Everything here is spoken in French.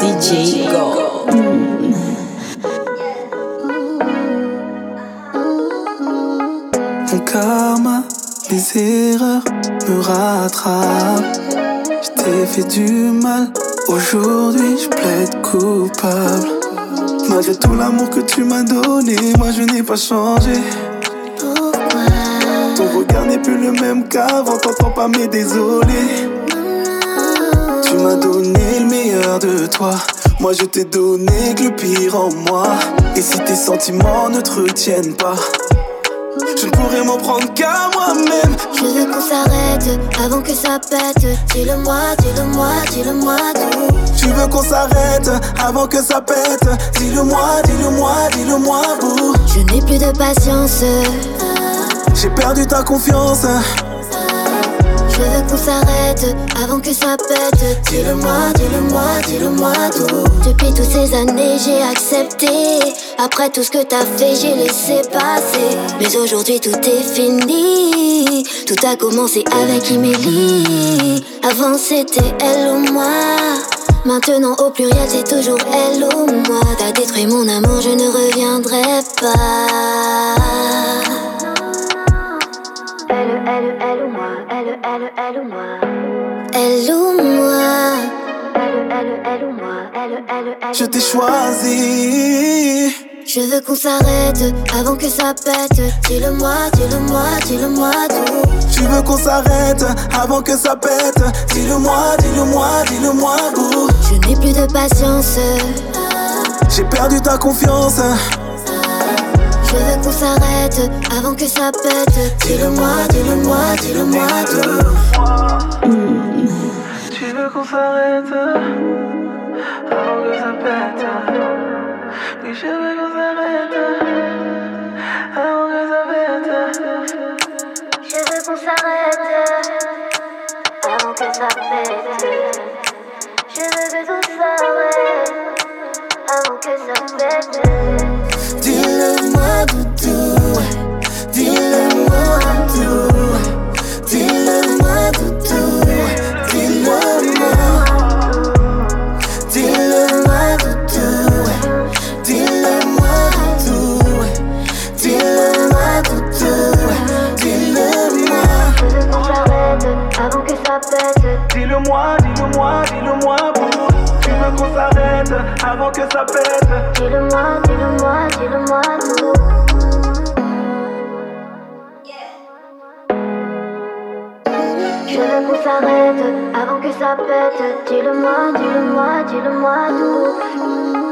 DJ Go. Mon karma, les erreurs me rattrapent. Je t'ai fait du mal, aujourd'hui je plaide coupable. Malgré tout l'amour que tu m'as donné, moi je n'ai pas changé. Ton regard n'est plus le même qu'avant, t'entends pas mes désolé. Tu m'as donné le meilleur de toi. Moi je t'ai donné que le pire en moi. Et si tes sentiments ne te retiennent pas, je ne pourrais m'en prendre qu'à moi-même. Je veux qu'on s'arrête avant que ça pète. Dis-le-moi, dis-le-moi, dis-le-moi tout. Tu veux qu'on s'arrête avant que ça pète. Dis-le-moi, dis-le-moi, dis-le-moi, bouh. Je n'ai plus de patience. J'ai perdu ta confiance. Je veux qu'on s'arrête avant que ça pète. Dis-le-moi, dis-le-moi, dis-le-moi tout. Depuis toutes ces années, j'ai accepté. Après tout ce que t'as fait, j'ai laissé passer. Mais aujourd'hui, tout est fini. Tout a commencé avec Emily. Avant, c'était elle ou moi. Maintenant, au pluriel, c'est toujours elle ou moi. T'as détruit mon amour, je ne reviendrai pas. Elle, elle, elle ou moi, elle, elle, elle ou moi. Elle ou moi. Elle, elle, elle ou moi, elle, elle, elle. Je t'ai choisi. Je veux qu'on s'arrête avant que ça pète. Dis-le-moi, dis-le-moi, dis-le-moi tout. Tu veux qu'on s'arrête avant que ça pète. Dis-le-moi, dis-le-moi, dis-le-moi, bouh. Je n'ai plus de patience. J'ai perdu ta confiance. Je veux qu'on s'arrête avant que ça pète. Dis-le-moi, dis-le-moi, dis-le-moi tout. Tu veux qu'on s'arrête? Avant que ça pète. Oui, je veux qu'on s'arrête? Avant que ça pète. Je veux qu'on s'arrête avant que ça pète. Je veux que tout s'arrête avant que ça pète. Dis-le-moi, bouh. Tu veux qu'on s'arrête avant que ça pète. Dis-le-moi, dis-le-moi, dis-le-moi tout. Je veux qu'on s'arrête avant que ça pète. Dis-le-moi, dis-le-moi, dis-le-moi tout.